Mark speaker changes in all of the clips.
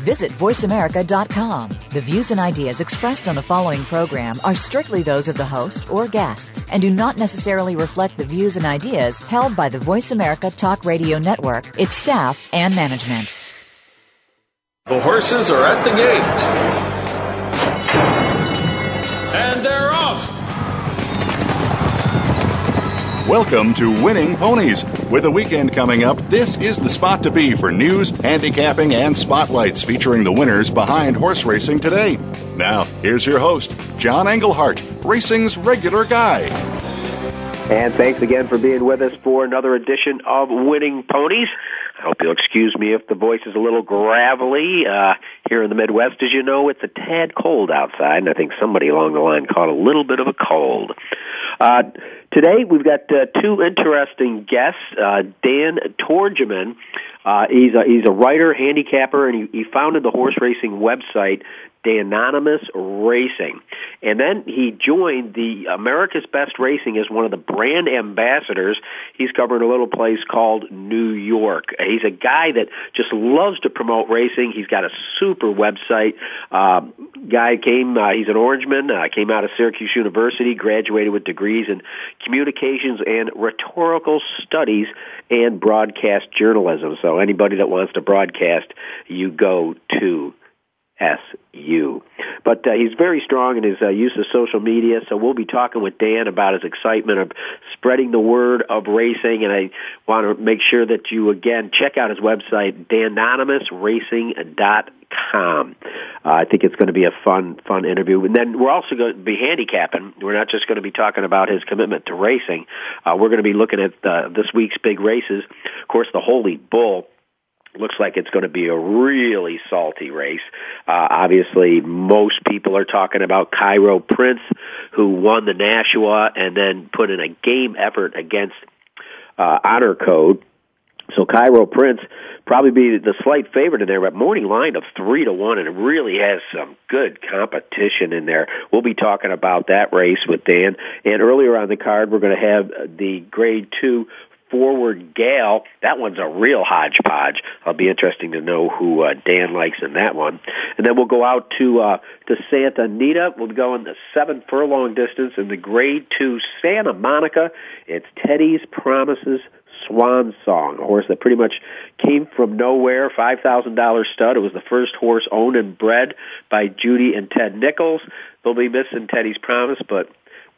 Speaker 1: Visit VoiceAmerica.com. The views and ideas expressed on the following program are strictly those of the host or guests and do not necessarily reflect the views and ideas held by the Voice America Talk Radio Network, its staff, and management.
Speaker 2: The horses are at the gate. And they're off.
Speaker 3: Welcome to Winning Ponies. With a weekend coming up, this is the spot to be for news, handicapping, and spotlights featuring the winners behind horse racing today. Now, here's your host, John Englehart, racing's regular guy.
Speaker 4: And thanks again for being with us for another edition of Winning Ponies. I hope you'll excuse me if the voice is a little gravelly. Uh, here in the Midwest, as you know, it's a tad cold outside, and I think somebody along the line caught a little bit of a cold. Uh, today, we've got uh, two interesting guests. Uh, Dan Tordjman, uh, he's, a, he's a writer, handicapper, and he, he founded the horse racing website Danonymous Racing. And then he joined the America's Best Racing as one of the brand ambassadors. He's covering a little place called New York. He's a guy that just loves to promote racing. He's got a super website. Uh, guy came, uh, he's an Orangeman, uh, came out of Syracuse University, graduated with degrees in communications and rhetorical studies and broadcast journalism. So anybody that wants to broadcast, you go to SU. But uh, he's very strong in his uh, use of social media, so we'll be talking with Dan about his excitement of spreading the word of racing, and I want to make sure that you, again, check out his website, danonymousracing.com. Uh, I think it's going to be a fun, fun interview. And then we're also going to be handicapping. We're not just going to be talking about his commitment to racing. Uh, we're going to be looking at uh, this week's big races. Of course, the Holy Bull looks like it's going to be a really salty race. Uh, obviously, most people are talking about Cairo Prince, who won the Nashua and then put in a game effort against uh, Honor Code. So Cairo Prince probably be the slight favorite in there, but morning line of three to one, and it really has some good competition in there. We'll be talking about that race with Dan. And earlier on the card, we're going to have the Grade Two Forward Gal. That one's a real hodgepodge. It'll be interesting to know who uh, Dan likes in that one. And then we'll go out to uh, to Santa Anita. We'll go in the seven furlong distance in the Grade Two Santa Monica. It's Teddy's Promises Swan Song, a horse that pretty much came from nowhere. Five thousand dollar stud. It was the first horse owned and bred by Judy and Ted Nichols. They'll be missing Teddy's Promise, but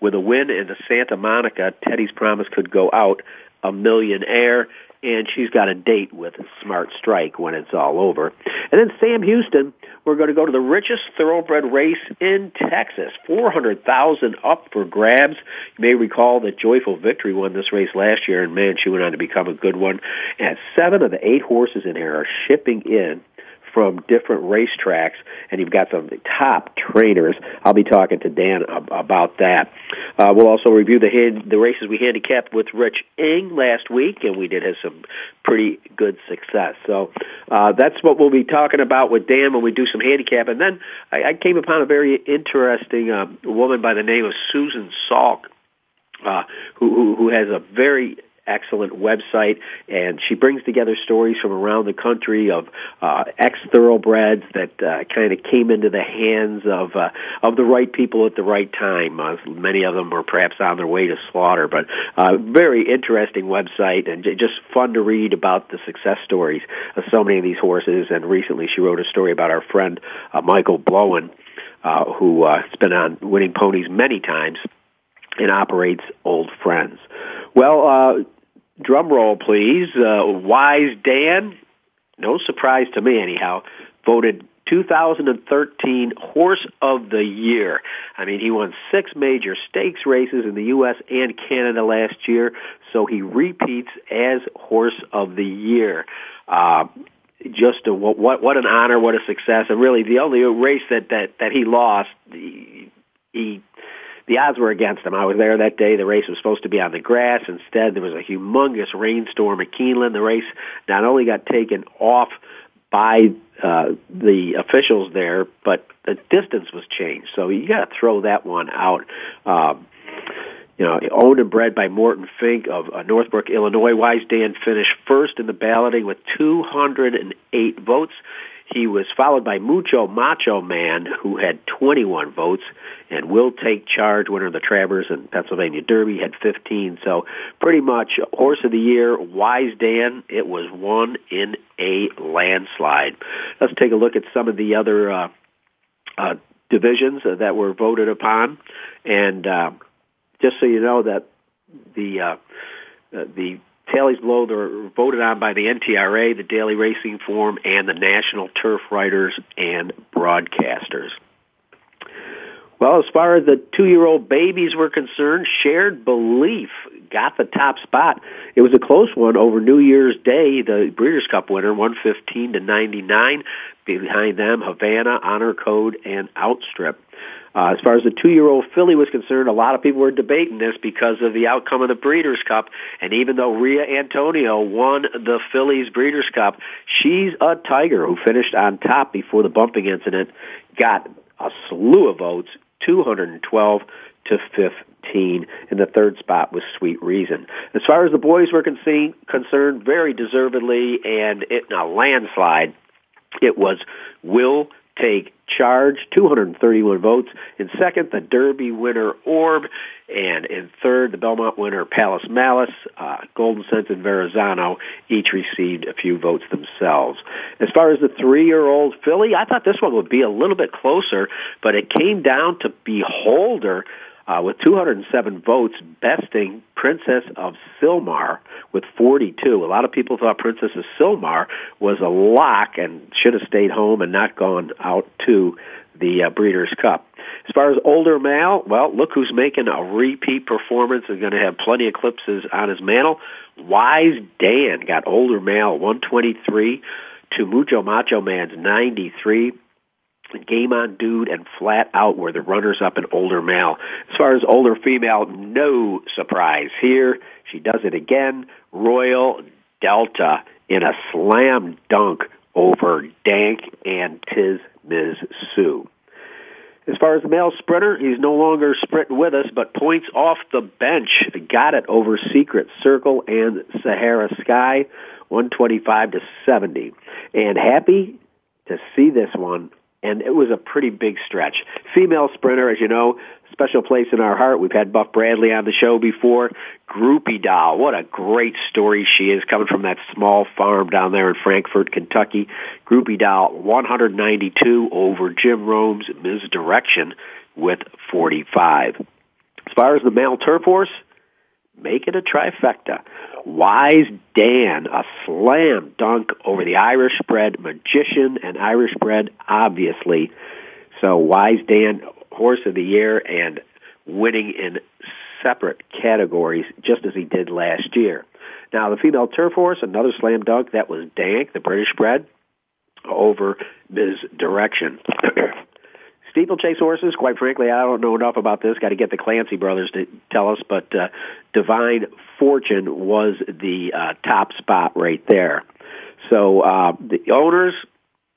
Speaker 4: with a win in the Santa Monica, Teddy's Promise could go out a millionaire, and she's got a date with Smart Strike when it's all over. And then Sam Houston, we're going to go to the richest thoroughbred race in Texas. 400,000 up for grabs. You may recall that Joyful Victory won this race last year, and man, she went on to become a good one. And seven of the eight horses in here are shipping in from different racetracks, and you've got some top trainers. I'll be talking to Dan about that. Uh, we'll also review the hand, the races we handicapped with Rich Eng last week, and we did have some pretty good success. So uh, that's what we'll be talking about with Dan when we do some handicap. And then I, I came upon a very interesting uh, woman by the name of Susan Salk. Uh, who, who, who has a very excellent website, and she brings together stories from around the country of uh, ex thoroughbreds that uh, kind of came into the hands of uh, of the right people at the right time. Uh, many of them were perhaps on their way to slaughter, but uh, very interesting website and just fun to read about the success stories of so many of these horses. And recently, she wrote a story about our friend uh, Michael Blowen. Uh, who uh, has been on winning ponies many times and operates Old Friends. Well, uh, drum roll, please. Uh, Wise Dan, no surprise to me anyhow, voted 2013 Horse of the Year. I mean, he won six major stakes races in the U.S. and Canada last year, so he repeats as Horse of the Year. Uh, just a, what what an honor, what a success, and really the only race that that that he lost, he, he the odds were against him. I was there that day. The race was supposed to be on the grass. Instead, there was a humongous rainstorm at Keeneland. The race not only got taken off by uh, the officials there, but the distance was changed. So you got to throw that one out. Um, you know, owned and bred by Morton Fink of uh, Northbrook, Illinois. Wise Dan finished first in the balloting with 208 votes. He was followed by Mucho Macho Man, who had 21 votes, and Will Take Charge, winner of the Travers and Pennsylvania Derby, had 15. So pretty much horse of the year, Wise Dan. It was won in a landslide. Let's take a look at some of the other uh, uh, divisions that were voted upon, and uh, just so you know that the uh, uh the tallies below they're voted on by the NTRA, the Daily Racing Form, and the National Turf Writers and Broadcasters. Well, as far as the two-year-old babies were concerned, Shared Belief got the top spot. It was a close one over New Year's Day. The Breeders' Cup winner, 115 to 99. Behind them, Havana, Honor Code, and Outstrip. Uh, as far as the two-year-old filly was concerned, a lot of people were debating this because of the outcome of the Breeders' Cup. And even though Ria Antonia won the fillies Breeders' Cup, she's a tiger who finished on top before the bumping incident, got a slew of votes, 212 to 15. And the third spot was Sweet Reason. As far as the boys were con- concerned, very deservedly and in a landslide, it was Will take charge, 231 votes. In second, the Derby winner Orb, and in third, the Belmont winner Palace Malice, uh, Golden Sense, and Verrazano each received a few votes themselves. As far as the three-year-old filly, I thought this one would be a little bit closer, but it came down to Beholder uh, with 207 votes, besting Princess of Sylmar with 42. A lot of people thought Princess of Sylmar was a lock and should have stayed home and not gone out to the uh, Breeders' Cup. As far as older male, well, look who's making a repeat performance and going to have plenty of eclipses on his mantle. Wise Dan got older male 123 to Mucho Macho Man's 93. Game on Dude and Flat Out were the runners up an older male. As far as older female, no surprise here. She does it again. Royal Delta in a slam dunk over Dank and Tiz Miz Sue. As far as the male sprinter, he's no longer sprinting with us, but points off the bench. Got it over Secret Circle and Sahara Sky, 125 to 70. And happy to see this one and it was a pretty big stretch. Female sprinter, as you know, special place in our heart. We've had Buff Bradley on the show before. Groupie Doll, what a great story she is, coming from that small farm down there in Frankfort, Kentucky. Groupie Doll, 192 over Jim Rome's Mizdirection with 45. As far as the male turf horse, make it a trifecta. Wise Dan, a slam dunk over the Irish bred magician and Irish bred, obviously. So Wise Dan, horse of the year and winning in separate categories just as he did last year. Now the female turf horse, another slam dunk, that was Dank, the British bred, over Ms. Direction. steeplechase horses, quite frankly, I don't know enough about this. Got to get the Clancy brothers to tell us, but uh, Divine Fortune was the uh, top spot right there. So uh, the owners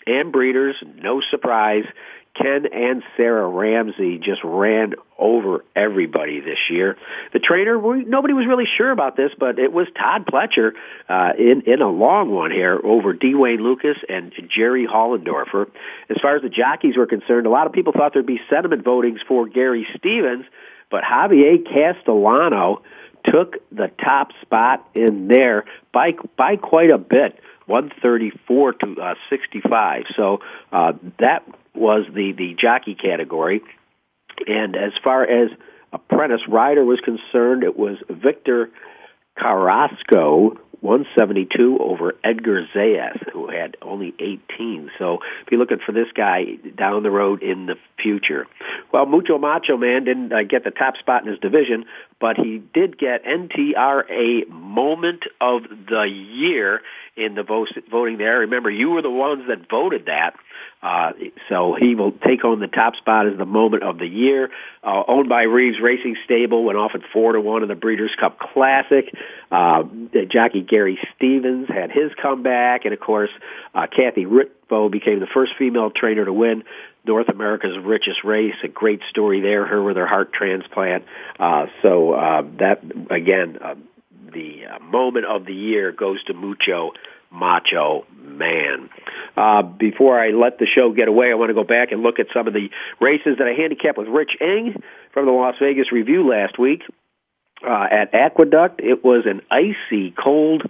Speaker 4: and breeders, no surprise, Ken and Sarah Ramsey just ran over everybody this year. The trainer, nobody was really sure about this, but it was Todd Pletcher uh, in in a long one here over D. Wayne Lucas and Jerry Hollendorfer. As far as the jockeys were concerned, a lot of people thought there'd be sentiment votings for Gary Stevens, but Javier Castellano took the top spot in there by by quite a bit. 134 to uh, 65. So uh, that was the the jockey category, and as far as apprentice rider was concerned, it was Victor Carrasco, 172 over Edgar Zayas, who had only 18. So be looking for this guy down the road in the future. Well, Mucho Macho Man didn't uh, get the top spot in his division, but he did get NTRA Moment of the Year in the voting there. Remember, you were the ones that voted that. Uh, so he will take home the top spot as the moment of the year. Uh, owned by Reeves Racing Stable, went off at four to one in the Breeders' Cup Classic. Uh, Gary Stevens had his comeback, and of course, uh, Kathy Ritvo became the first female trainer to win North America's richest race. A great story there. Her with her heart transplant. Uh, so uh, that again, uh, the uh, moment of the year goes to Mucho Macho Man. Uh, before I let the show get away, I want to go back and look at some of the races that I handicapped with Rich Eng from the Las Vegas Review last week. Uh, at Aqueduct, it was an icy cold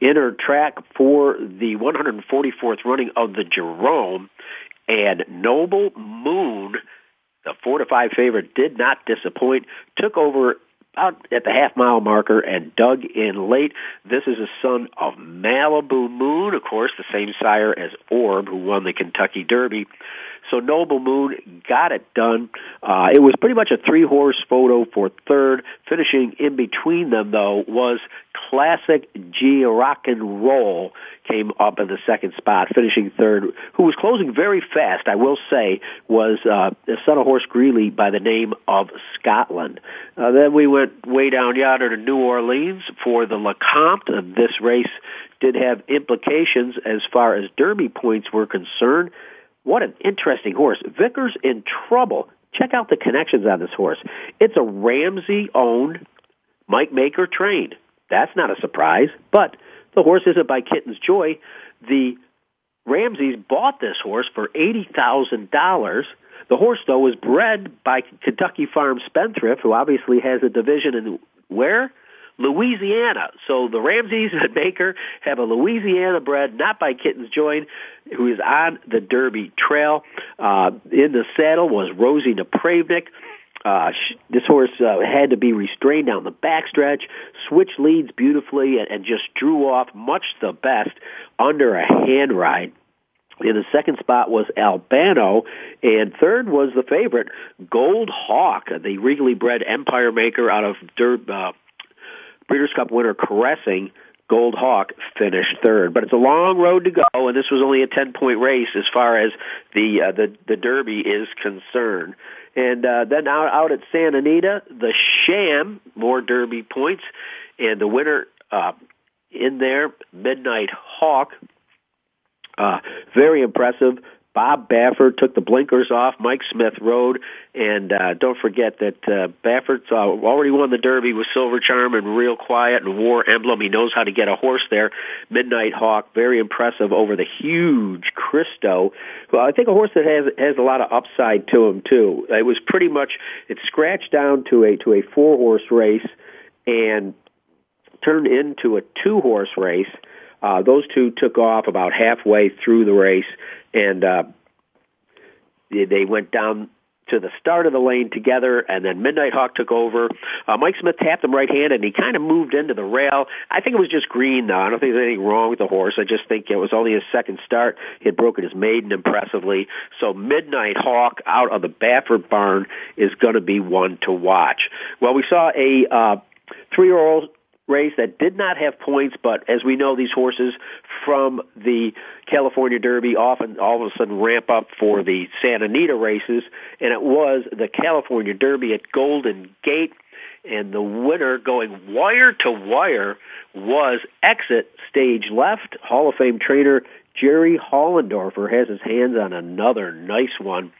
Speaker 4: inner track for the 144th running of the Jerome, and Noble Moon, the four to five favorite, did not disappoint. Took over out at the half mile marker and dug in late. This is a son of Malibu Moon, of course, the same sire as Orb, who won the Kentucky Derby. So Noble Moon got it done. Uh, it was pretty much a three horse photo for third. Finishing in between them though was Classic Giacnroll came up in the second spot, finishing third, who was closing very fast, I will say, was uh, a son of Horse Greeley by the name of Scotland. Uh, then we went way down yonder to New Orleans for the Lecomte. Uh, this race did have implications as far as Derby points were concerned. What an interesting horse. Vicar's in Trouble. Check out the connections on this horse. It's a Ramsey owned, Mike Maker trained. That's not a surprise, but the horse isn't by Kitten's Joy. The Ramseys bought this horse for $80,000. The horse, though, was bred by Kentucky Farm Spendthrift, who obviously has a division in where? Louisiana. So the Ramseys and Maker have a Louisiana bred, not by Kitten's Joy, who is on the Derby Trail. Uh, in the saddle was Rosie Napravnik. Uh, sh- this horse uh, had to be restrained down the backstretch, switched leads beautifully, and, and just drew off much the best under a hand ride. In the second spot was Albano, and third was the favorite, Gold Hawk, the regally bred empire maker out of Dur- uh, Breeders' Cup winner Caressing. Gold Hawk finished third, but it's a long road to go, and this was only a ten-point race as far as the uh, the the Derby is concerned. And uh, then out, out at Santa Anita, the Sham, more Derby points, and the winner uh, in there, Midnight Hawk, uh, very impressive. Bob Baffert took the blinkers off. Mike Smith rode, and uh, don't forget that uh, Baffert's uh, already won the Derby with Silver Charm and Real Quiet and War Emblem. He knows how to get a horse there. Midnight Hawk, very impressive over the huge Kristo. Well, I think a horse that has has a lot of upside to him too. It was pretty much it scratched down to a to a four horse race and turned into a two horse race. Uh, those two took off about halfway through the race and uh, they went down to the start of the lane together, and then Midnight Hawk took over. Uh, Mike Smith tapped him right-handed, and he kind of moved into the rail. I think it was just green, though. I don't think there's anything wrong with the horse. I just think it was only his second start. He had broken his maiden impressively. So Midnight Hawk out of the Baffert barn is going to be one to watch. Well, we saw a uh, three-year-old race that did not have points, but as we know, these horses from the California Derby often all of a sudden ramp up for the Santa Anita races, and it was the California Derby at Golden Gate, and the winner going wire to wire was exit stage left. Hall of Fame trainer Jerry Hollendorfer has his hands on another nice one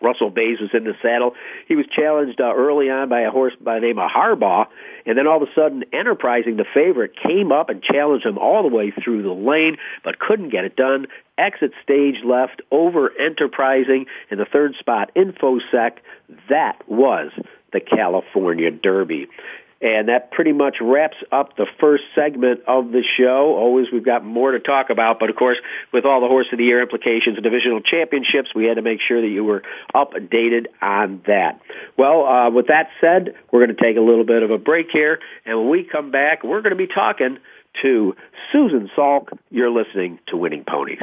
Speaker 4: Russell Baze was in the saddle. He was challenged uh, early on by a horse by the name of Harbaugh, and then all of a sudden, Enterprising, the favorite, came up and challenged him all the way through the lane, but couldn't get it done. Exit stage left over Enterprising in the third spot. Infosec. That was the California Derby. And that pretty much wraps up the first segment of the show. Always we've got more to talk about, but of course, with all the Horse of the Year implications and divisional championships, we had to make sure that you were updated on that. Well, uh, with that said, we're going to take a little bit of a break here, and when we come back, we're going to be talking to Susan Salk. You're listening to Winning Ponies.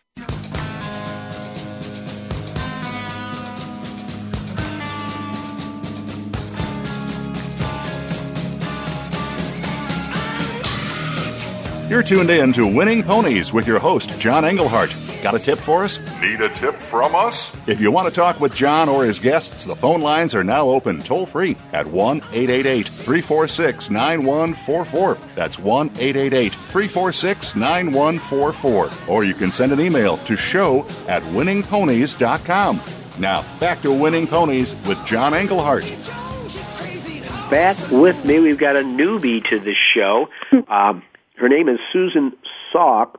Speaker 3: You're tuned in to Winning Ponies with your host, John Englehart. Got a tip for us? Need a tip from us? If you want to talk with John or his guests, the phone lines are now open toll free at 1 888 346 9144. That's 1 888 346 9144. Or you can send an email to show at winningponies.com. Now, back to Winning Ponies with John Englehart.
Speaker 4: Back with me, we've got a newbie to the show. Um, her name is Susan Salk,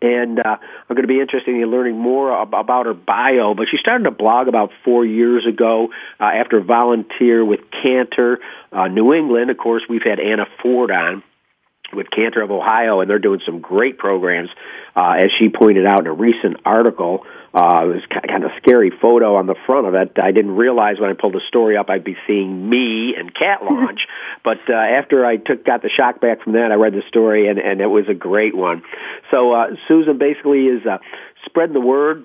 Speaker 4: and uh, I'm going to be interested in learning more about her bio. But she started a blog about four years ago uh, after volunteer with Canter, uh, New England. Of course, we've had Anna Ford on with Canter of Ohio, and they're doing some great programs, uh, as she pointed out in a recent article. Uh, it was kind of a scary photo on the front of it. I didn't realize when I pulled the story up I'd be seeing me and cat launch, but uh, after I took got the shock back from that, I read the story and, and it was a great one. So uh, Susan basically is uh, spreading the word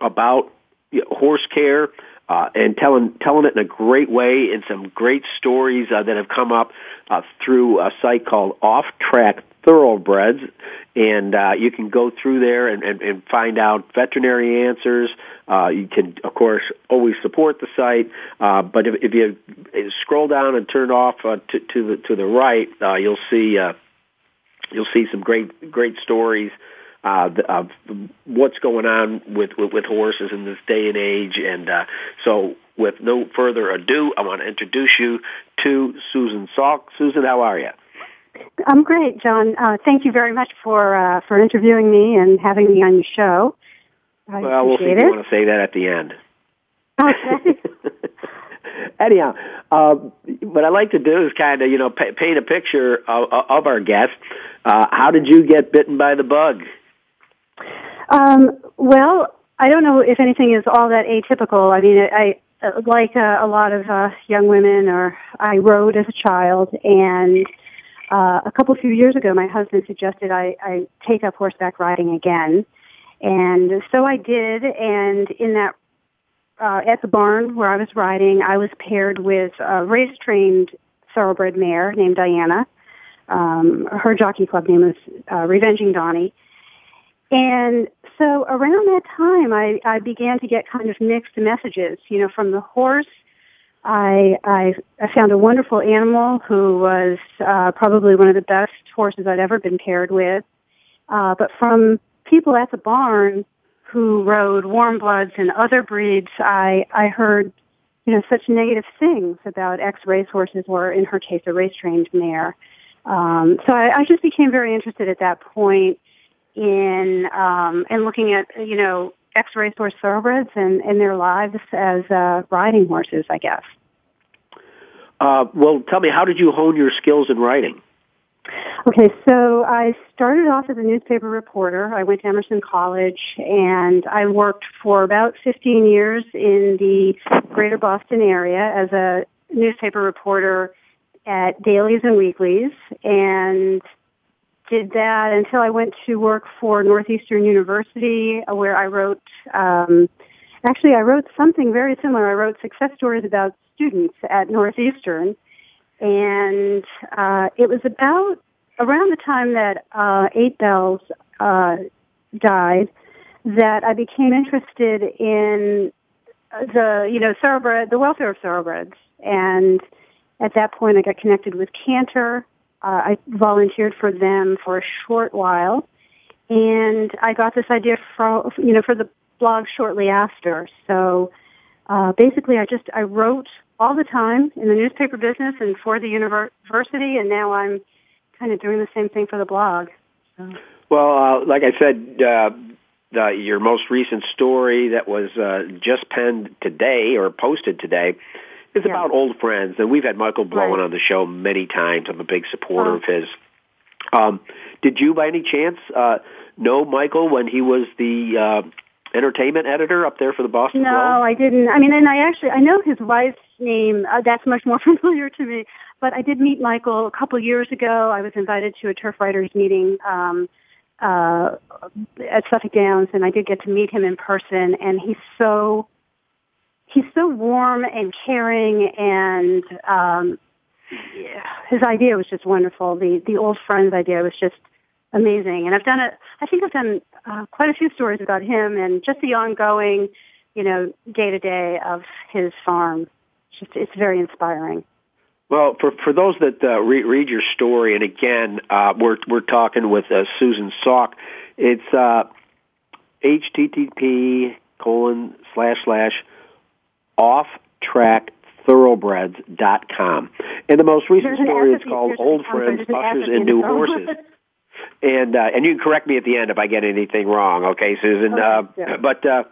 Speaker 4: about horse care uh, and telling telling it in a great way and some great stories uh, that have come up uh, through a site called Off Track Thoroughbreds, and uh, you can go through there and, and, and find out veterinary answers. Uh, you can, of course, always support the site, uh, but if, if you scroll down and turn off uh, to, to the to the right, uh, you'll see uh, you'll see some great great stories of what's going on with, with, with horses in this day and age. And uh, so, with no further ado, I want to introduce you to Susan Salk. Susan, how are you?
Speaker 5: I'm great, John. Uh, thank you very much for uh, for interviewing me and having me on your show. I
Speaker 4: well, we'll see if you want to say that at the end.
Speaker 5: Okay.
Speaker 4: Anyhow, uh, what I like to do is kind of, you know, pa- paint a picture of, of our guest. Uh, how did you get bitten by the bug?
Speaker 5: Um, well, I don't know if anything is all that atypical. I mean, I, like uh, a lot of uh, young women, or I rode as a child, and uh, a couple few years ago, my husband suggested I, I take up horseback riding again, and so I did. And in that, uh, at the barn where I was riding, I was paired with a race trained thoroughbred mare named Diana. Um, her jockey club name was uh, Revenging Donnie. And so around that time, I, I began to get kind of mixed messages, you know, from the horse. I, I, I found a wonderful animal who was uh, probably one of the best horses I'd ever been paired with. Uh, but from people at the barn who rode warm bloods and other breeds, I, I heard, you know, such negative things about ex race horses or in her case, a race trained mare. Um, so I, I just became very interested at that point in um, and looking at you know ex racehorse thoroughbreds and, and their lives as uh, riding horses, I guess.
Speaker 4: Uh, well, tell me, how did you hone your skills in writing?
Speaker 5: Okay, so I started off as a newspaper reporter. I went to Emerson College and I worked for about 15 years in the greater Boston area as a newspaper reporter at dailies and weeklies and did that until I went to work for Northeastern University where I wrote, um, actually I wrote something very similar. I wrote success stories about students at Northeastern and uh, it was about around the time that uh, Eight Bells uh, died that I became interested in the you know thoroughbred the welfare of thoroughbreds and at that point I got connected with Canter. Uh, I volunteered for them for a short while and I got this idea for you know for the blog shortly after. So uh, basically I just I wrote all the time in the newspaper business and for the university and now I'm kind of doing the same thing for the blog. So.
Speaker 4: Well, uh, like I said, uh, the, your most recent story that was uh, just penned today or posted today is yeah. about old friends, and we've had Michael Blowen right. on the show many times. I'm a big supporter oh. of his. Um, did you, by any chance, uh, know Michael when he was the uh, entertainment editor up there for the Boston
Speaker 5: no,
Speaker 4: Globe?
Speaker 5: I didn't. I mean, and I actually I know his wife's name. Uh, that's much more familiar to me. But I did meet Michael a couple years ago. I was invited to a turf writers meeting um, uh, at Suffolk Downs, and I did get to meet him in person. And he's so he's so warm and caring, and um, his idea was just wonderful. The the old friends idea was just amazing. And I've done it. I think I've done uh, quite a few stories about him and just the ongoing, you know, day to day of his farm. It's just it's very inspiring.
Speaker 4: Well, for for those that uh, re- read your story, and again, uh, we're we're talking with uh, Susan Salk. It's uh, http colon slash slash off track thoroughbreds.com. And the most recent story is called Old Friends, Ushers, and New Horses. And uh, and you can correct me at the end if I get anything wrong, okay, Susan? Uh, yeah. But uh,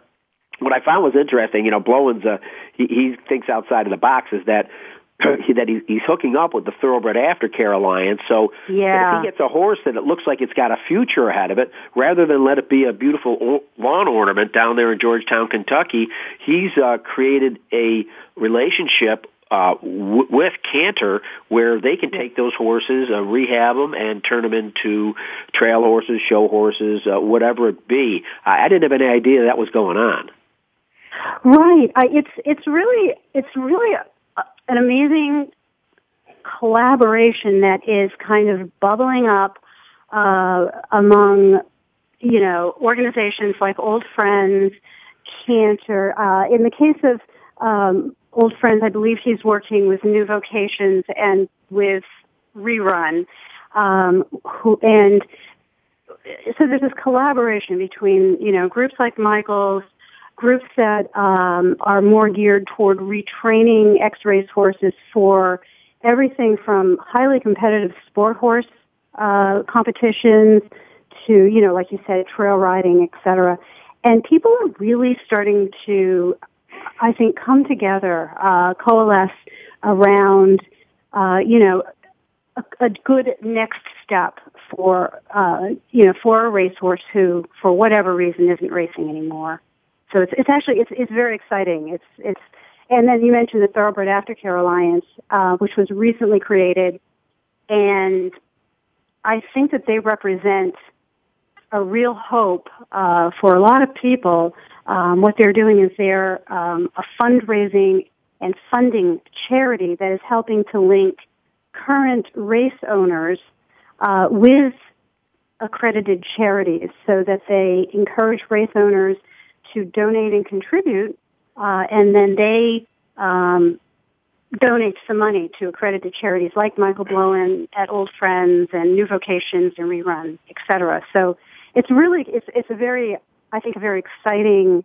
Speaker 4: what I found was interesting. You know, Blowen's uh, he, he thinks outside of the box. Is that that he's hooking up with the Thoroughbred Aftercare Alliance. So
Speaker 5: yeah.
Speaker 4: if he gets a horse that it looks like it's got a future ahead of it, rather than let it be a beautiful lawn ornament down there in Georgetown, Kentucky, he's uh, created a relationship uh, w- with Canter, where they can take those horses, uh, rehab them, and turn them into trail horses, show horses, uh, whatever it be. I didn't have any idea that was going on.
Speaker 5: Right. I, it's it's really it's really an amazing collaboration that is kind of bubbling up uh, among you know organizations like Old Friends, Canter. Uh, in the case of um, Old Friends, I believe he's working with New Vocations and with Rerun, um, who and so there's this collaboration between you know groups like Michael's groups that um, are more geared toward retraining X-race horses for everything from highly competitive sport horse uh, competitions to, you know, like you said, trail riding, etc. And people are really starting to, I think, come together, uh, coalesce around, uh, you know, a, a good next step for, uh, you know, for a racehorse who, for whatever reason, isn't racing anymore. So it's it's actually it's it's very exciting. It's it's and then you mentioned the Thoroughbred Aftercare Alliance, uh, which was recently created, and I think that they represent a real hope uh, for a lot of people. Um, what they're doing is they're um, a fundraising and funding charity that is helping to link current race owners uh, with accredited charities so that they encourage race owners to donate and contribute, uh, and then they um, donate some money to accredited charities like Michael Blowen at Old Friends and New Vocations and Rerun, et cetera. So it's really it's it's a very I think a very exciting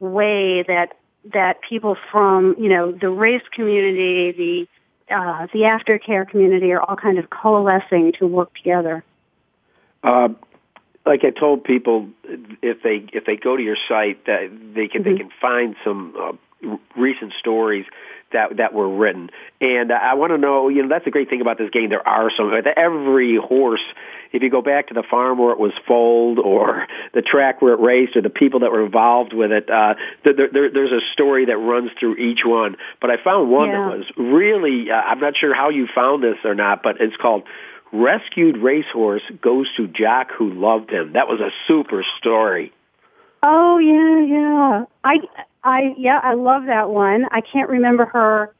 Speaker 5: way that that people from you know the race community, the uh, the aftercare community are all kind of coalescing to work together.
Speaker 4: Uh, like I told people, if they if they go to your site, that they can mm-hmm. they can find some uh, recent stories that that were written. And I want to know, you know, that's the great thing about this game. There are some every horse. If you go back to the farm where it was foaled, or the track where it raced, or the people that were involved with it, uh, there, there, there's a story that runs through each one. But I found one
Speaker 5: Yeah.
Speaker 4: that was really. Uh, I'm not sure how you found this or not, but it's called Rescued Racehorse Goes to Jock Who Loved Him. That was a super story.
Speaker 5: Oh yeah, yeah. I I yeah, I love that one. I can't remember her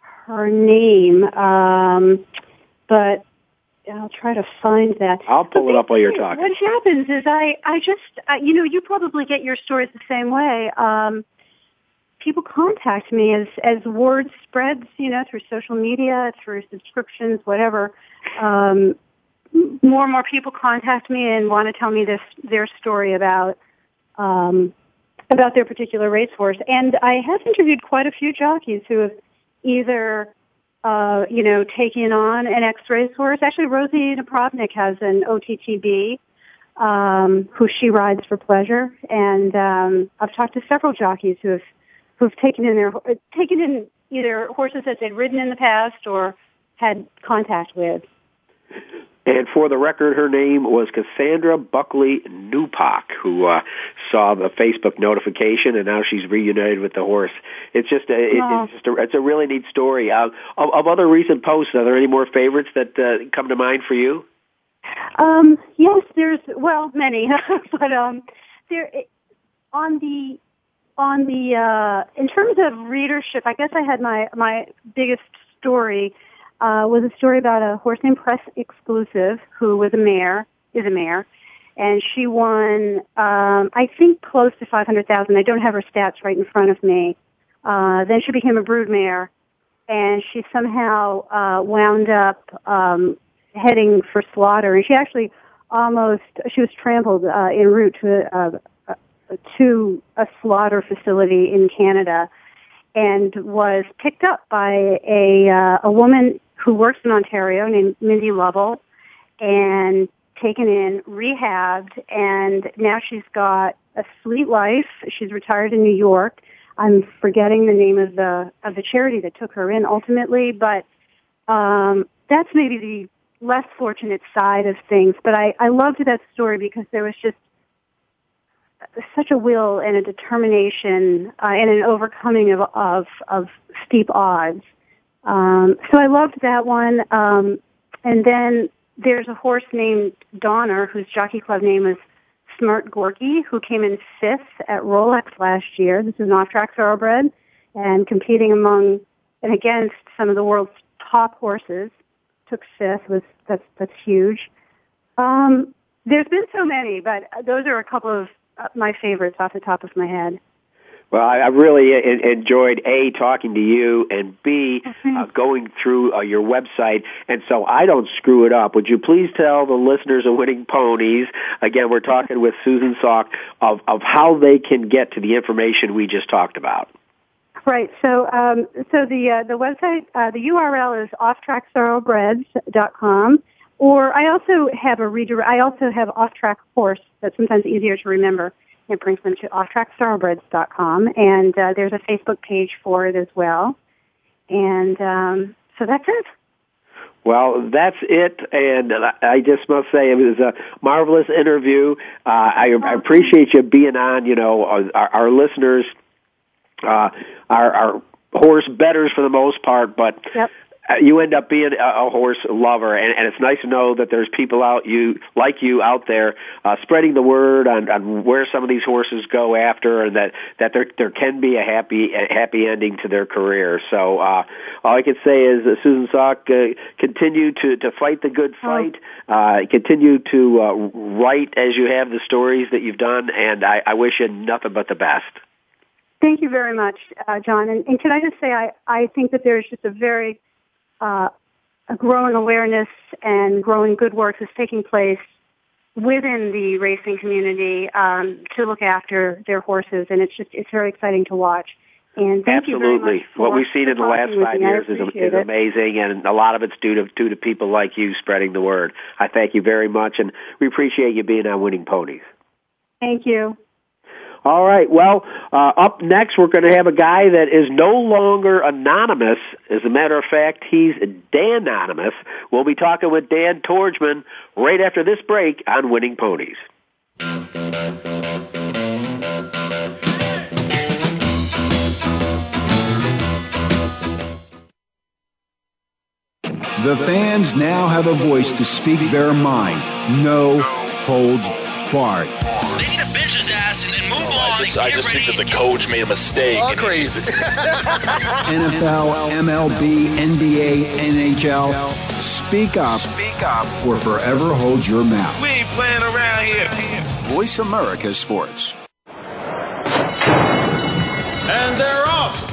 Speaker 5: her name, um, but I'll try to find that.
Speaker 4: I'll pull it up while you're talking.
Speaker 5: What happens is I I just I, you know you probably get your stories the same way. Um, people contact me as as word spreads, you know, through social media, through subscriptions, whatever. Um, more and more people contact me and want to tell me this their story about um, about their particular racehorse. And I have interviewed quite a few jockeys who have either uh, you know taken on an ex racehorse. Actually, Rosie Napravnik has an OTTB. Um, who she rides for pleasure, and um, I've talked to several jockeys who have who've taken in their taken in either horses that they'd ridden in the past or had contact with.
Speaker 4: And for the record, her name was Cassandra Buckley Newpock, who uh, saw the Facebook notification, and now she's reunited with the horse. It's just a, it, it's just a, it's a really neat story. Uh, of, of other recent posts, are there any more favorites that uh, come to mind for you?
Speaker 5: Um, yes, there's well many, but um, there on the on the uh, in terms of readership, I guess I had my my biggest story uh, was a story about a horse named Press Exclusive who was a mare, is a mare, and she won um, I think close to five hundred thousand. I don't have her stats right in front of me. Uh, then she became a brood mare, and she somehow uh, wound up um, heading for slaughter, and she actually almost she was trampled uh, en route to a, a, to a slaughter facility in Canada, and was picked up by a uh, a woman who works in Ontario named Mindy Lovell, and taken in, rehabbed, and now she's got a sweet life. She's retired in New York. I'm forgetting the name of the of the charity that took her in ultimately, but um, that's maybe the less fortunate side of things. But I, I loved that story because there was just such a will and a determination uh, and an overcoming of of, of steep odds. Um, so I loved that one. Um, and then there's a horse named Donner whose jockey club name is Smart Gorky, who came in fifth at Rolex last year. This is an off-track thoroughbred and competing among and against some of the world's top horses. Took fifth. Was that's that's huge. Um, there's been so many, but those are a couple of my favorites off the top of my head.
Speaker 4: Well, I, I really en- enjoyed a talking to you and b uh, going through uh, your website. And so I don't screw it up. Would you please tell the listeners of Winning Ponies again? We're talking with Susan Salk of of how they can get to the information we just talked about.
Speaker 5: Right. So, um, so the uh, the website, uh, the URL is offtrackthoroughbreds.com. Or I also have a redirect. I also have off track horse that's sometimes easier to remember. It brings them to offtrackthoroughbreds.com, and uh, there's a Facebook page for it as well. And um, so that's it.
Speaker 4: Well, that's it, and I- I just must say it was a marvelous interview. Uh, I, I appreciate you being on. You know, our, our listeners uh, are, are horse betters for the most part, but
Speaker 5: Yep.
Speaker 4: Uh, you end up being a, a horse lover, and, and it's nice to know that there's people out you like you out there uh, spreading the word on, on where some of these horses go after, and that that there there can be a happy a happy ending to their career. So uh, all I can say is that Susan Salk uh, continue to to fight the good fight, uh, continue to uh, write as you have the stories that you've done, and I, I wish you nothing but the best.
Speaker 5: Thank you very much, uh, John. And, and can I just say, I, I think that there's just a very uh, a growing awareness and growing good work that's taking place within the racing community um, to look after their horses, and it's just it's very exciting to watch. And thank you very
Speaker 4: Absolutely. What we've seen in the last five years is, is amazing, and a lot of it's due to due to people like you spreading the word. I thank you very much, and we appreciate you being on Winning Ponies.
Speaker 5: Thank you.
Speaker 4: All right. Well, uh, up next, we're going to have a guy that is no longer anonymous. As a matter of fact, he's Dan Anonymous. We'll be talking with Dan Tordjman right after this break on Winning Ponies.
Speaker 6: The fans now have a voice to speak their mind. No holds barred.
Speaker 7: They need to bench his ass and, and move on.
Speaker 2: I just, I just think that the coach made a mistake.
Speaker 8: All crazy.
Speaker 6: NFL, MLB, NBA, NHL. Speak up. Speak up. Or forever hold your mouth.
Speaker 7: We ain't playing around here.
Speaker 6: Voice America Sports.
Speaker 2: And they're off.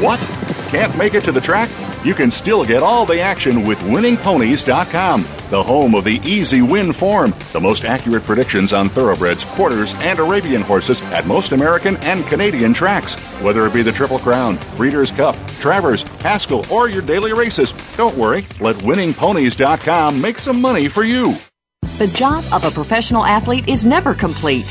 Speaker 3: What? Can't make it to the track? You can still get all the action with winningponies.com, the home of the easy win form, the most accurate predictions on thoroughbreds, quarters, and Arabian horses at most American and Canadian tracks. Whether it be the Triple Crown, Breeders' Cup, Travers, Haskell, or your daily races, don't worry, let winningponies.com make some money for you.
Speaker 9: The job of a professional athlete is never complete.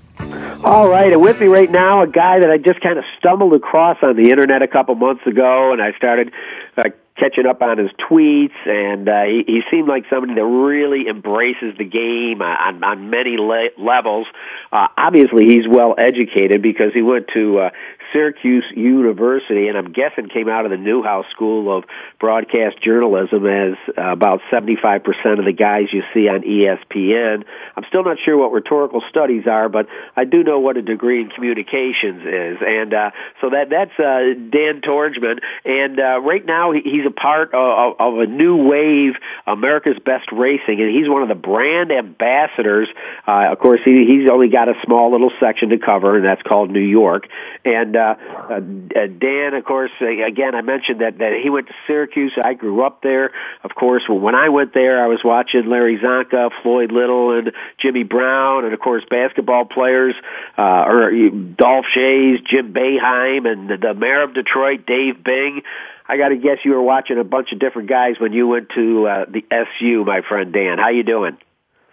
Speaker 4: All right, and with me right now, a guy that I just kind of stumbled across on the internet a couple months ago, and I started uh, catching up on his tweets, and uh, he, he seemed like somebody that really embraces the game on, on many le- levels. Uh, obviously, he's well educated because he went to uh, Syracuse University, and I'm guessing came out of the Newhouse School of Broadcast Journalism as uh, about 75% of the guys you see on ESPN. I'm still not sure what rhetorical studies are, but I do know what a degree in communications is, and uh, so that that's uh, Dan Tordjman, and uh, right now he's a part of, of a new wave, America's Best Racing, and he's one of the brand ambassadors. Uh, of course, he, he's only got a small little section to cover, and that's called New York. And uh, uh, Dan, of course, uh, again, I mentioned that that he went to Syracuse. I grew up there. Of course, when I went there, I was watching Larry Csonka, Floyd Little, and Jimmy Brown, and of course, basketball players, uh, or Dolph Schayes, Jim Boeheim, and the, the mayor of Detroit, Dave Bing. I got to guess you were watching a bunch of different guys when you went to uh, the SU, my friend Dan. How you doing?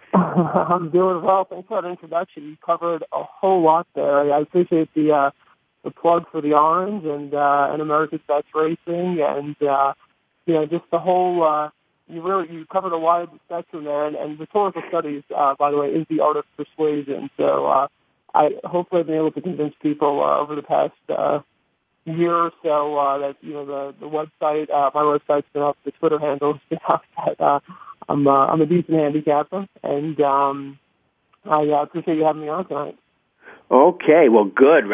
Speaker 10: I'm doing well. Thanks for that introduction. You covered a whole lot there. I appreciate the uh, the plug for the Orange and uh, and America's Best Racing, and uh, you know just the whole. Uh, you really you covered a wide spectrum there, and, and rhetorical studies, uh, by the way, is the art of persuasion. So uh, I hopefully I've been able to convince people uh, over the past uh, year or so uh, that you know the the website, uh, my website's been up, the Twitter handle's been up. That uh, I'm uh, I'm a decent handicapper, and um, I uh, appreciate you having me on tonight.
Speaker 4: Okay, well, good.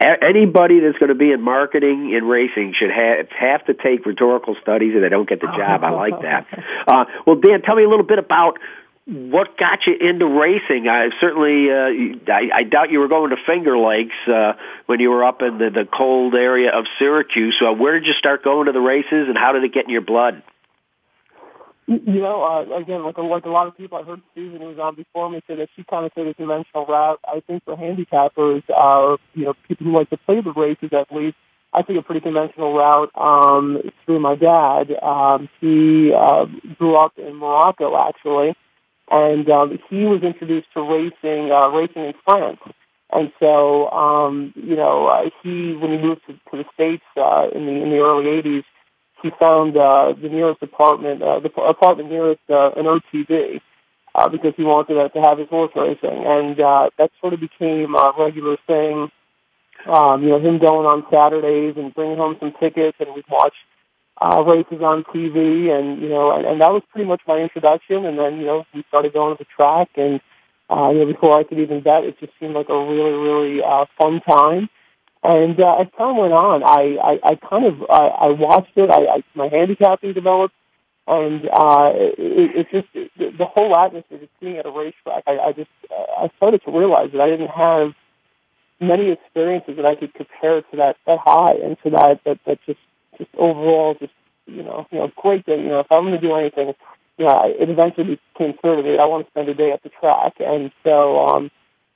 Speaker 4: Anybody that's going to be in marketing in racing should have have to take rhetorical studies, or they don't get the job. I like that. Uh, well, Dan, tell me a little bit about what got you into racing. I certainly, uh, I, I doubt you were going to Finger Lakes uh, when you were up in the, the cold area of Syracuse. So, where did you start going to the races, and how did it get in your blood?
Speaker 10: You know, uh, again, like a, like a lot of people, I heard Susan who was on before me say that she kind of took a conventional route. I think for handicappers, uh, you know, people who like to play the races at least, I took a pretty conventional route um, through my dad. Um, he uh, grew up in Morocco, actually, and um, he was introduced to racing, uh, racing in France. And so, um, you know, uh, he when he moved to, to the states uh, in the in the early '80s, he found uh, the nearest apartment, uh, the apartment nearest uh, an OTB, uh, because he wanted to, to have his horse racing, and uh, that sort of became a regular thing. Um, you know, him going on Saturdays and bringing home some tickets, and we'd watch uh, races on TV, and you know, and, and that was pretty much my introduction. And then you know, we started going to the track, and uh, you know, before I could even bet, it just seemed like a really, really uh, fun time. And uh, as time went on, I, I, I kind of I, I watched it. I, I my handicapping developed, and uh, it, it just the, whole atmosphere, just being at a racetrack. I, I just uh, I started to realize that I didn't have many experiences that I could compare to that that high and to that that that just just overall just you know you know great that you know if I'm going to do anything, you know it eventually became clear to me I want to spend a day at the track, and so. um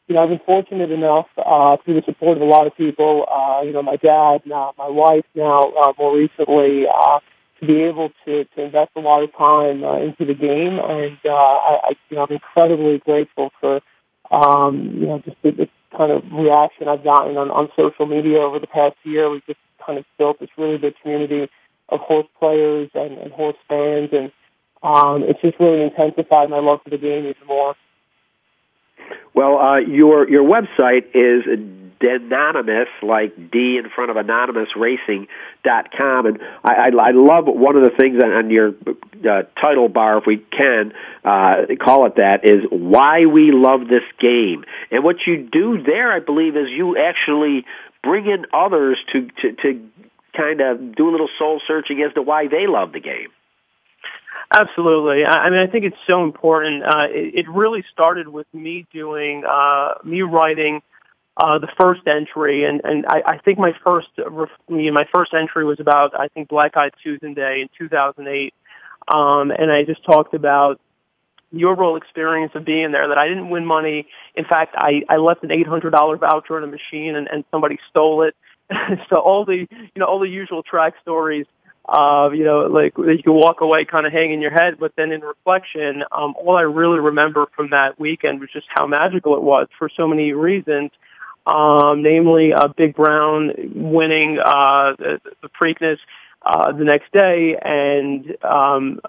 Speaker 10: you know, I've been fortunate enough uh, through the support of a lot of people. Uh, you know, my dad, now my wife, now uh, more recently, uh, to be able to, to invest a lot of time uh, into the game, and uh, I, I, you know, I'm incredibly grateful for, um, you know, just the, the kind of reaction I've gotten on, on social media over the past year. We've just kind of built this really big community of horse players and, and horse fans, and um, it's just really intensified my love for the game even more.
Speaker 4: Well, uh, your your website is Danonymous, like D in front of anonymous racing dot com, and I, I, I love one of the things on, on your uh, title bar, if we can uh, call it that, is why we love this game. And what you do there, I believe, is you actually bring in others to to, to kind of do a little soul searching as to why they love the game.
Speaker 10: Absolutely. I mean, I think it's so important. Uh, it, it really started with me doing, uh, me writing uh, the first entry, and and I, I think my first, my first entry was about I think Black Eyed Susan Day in 2008, um, and I just talked about your overall experience of being there. That I didn't win money. In fact, I I left an $800 voucher in a machine, and and somebody stole it. so all the you know all the usual track stories uh, you know, like you can walk away kind of hanging your head. But then in reflection, um, all I really remember from that weekend was just how magical it was for so many reasons. Um, namely, uh, Big Brown winning uh, the, the Preakness uh, the next day, and um,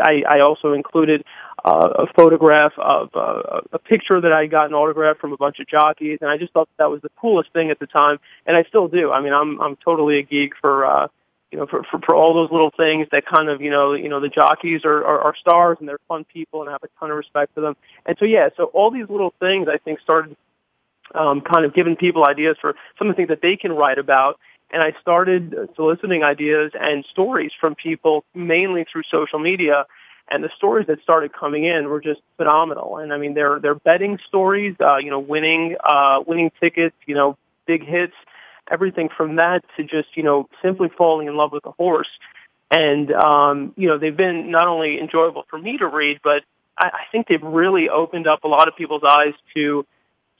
Speaker 10: I, I also included uh, a photograph of uh, a picture that I got an autograph from a bunch of jockeys, and I just thought that was the coolest thing at the time, and I still do. I mean, I'm I'm totally a geek for uh, you know, for, for, for all those little things that kind of, you know, you know, the jockeys are, are, are stars and they're fun people and I have a ton of respect for them. And so, yeah, so all these little things I think started, um, kind of giving people ideas for some of the things that they can write about. And I started soliciting ideas and stories from people mainly through social media. And the stories that started coming in were just phenomenal. And I mean, they're, they're betting stories, uh, you know, winning, uh, winning tickets, you know, big hits everything from that to just, you know, simply falling in love with a horse. And, um, you know, they've been not only enjoyable for me to read, but I, I think they've really opened up a lot of people's eyes to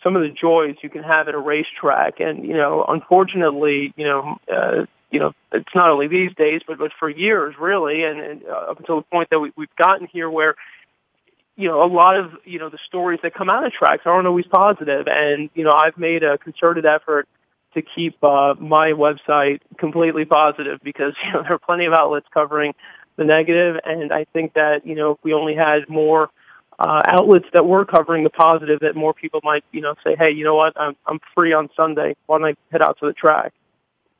Speaker 10: some of the joys you can have at a racetrack. And, you know, unfortunately, you know, uh, you know, it's not only these days, but, but for years, really, and, and uh, up until the point that we, we've gotten here where, you know, a lot of, you know, the stories that come out of tracks aren't always positive. And, you know, I've made a concerted effort to keep uh, my website completely positive because you know there are plenty of outlets covering the negative, and I think that you know if we only had more uh, outlets that were covering the positive, that more people might you know say, hey, you know what, I'm I'm free on Sunday. Why don't I head out to the track?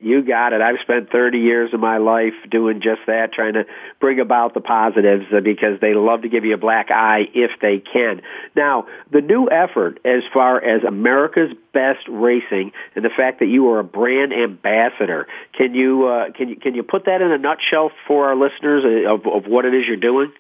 Speaker 4: You got it. I've spent 30 years of my life doing just that, trying to bring about the positives uh, because they love to give you a black eye if they can. Now, the new effort as far as America's Best Racing and the fact that you are a brand ambassador, can you uh, can you can you put that in a nutshell for our listeners of, of what it is you're doing?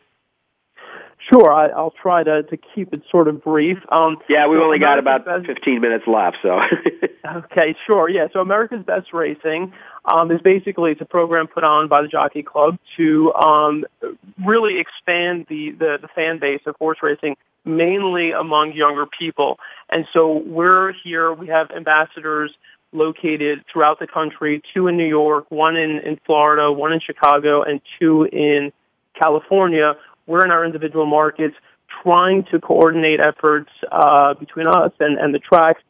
Speaker 10: Sure, I, I'll try to, to keep it sort of brief. Um,
Speaker 4: yeah, we've so only America's got about Best... 15 minutes left, so.
Speaker 10: okay, sure, yeah. So America's Best Racing um, is basically it's a program put on by the Jockey Club to um, really expand the, the, the fan base of horse racing, mainly among younger people. And so we're here, we have ambassadors located throughout the country, two in New York, one in, in Florida, one in Chicago, and two in California we're in our individual markets trying to coordinate efforts uh, between us and, and the tracks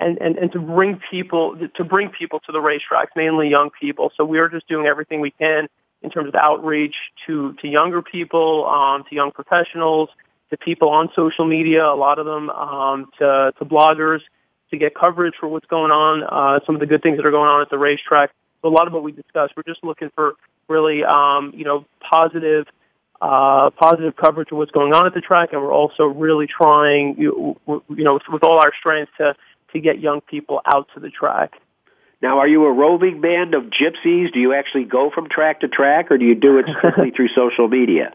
Speaker 10: and, and, and to bring people to bring people to the racetracks, mainly young people. So we are just doing everything we can in terms of outreach to to younger people, um, to young professionals, to people on social media, a lot of them, um, to to bloggers, to get coverage for what's going on, uh, some of the good things that are going on at the racetrack. So a lot of what we discussed, we're just looking for really, um, you know, positive uh, positive coverage of what's going on at the track, and we're also really trying, you, you know, with, with all our strength to to get young people out to the track.
Speaker 4: Now, are you a roving band of gypsies? Do you actually go from track to track, or do you do it strictly through social media?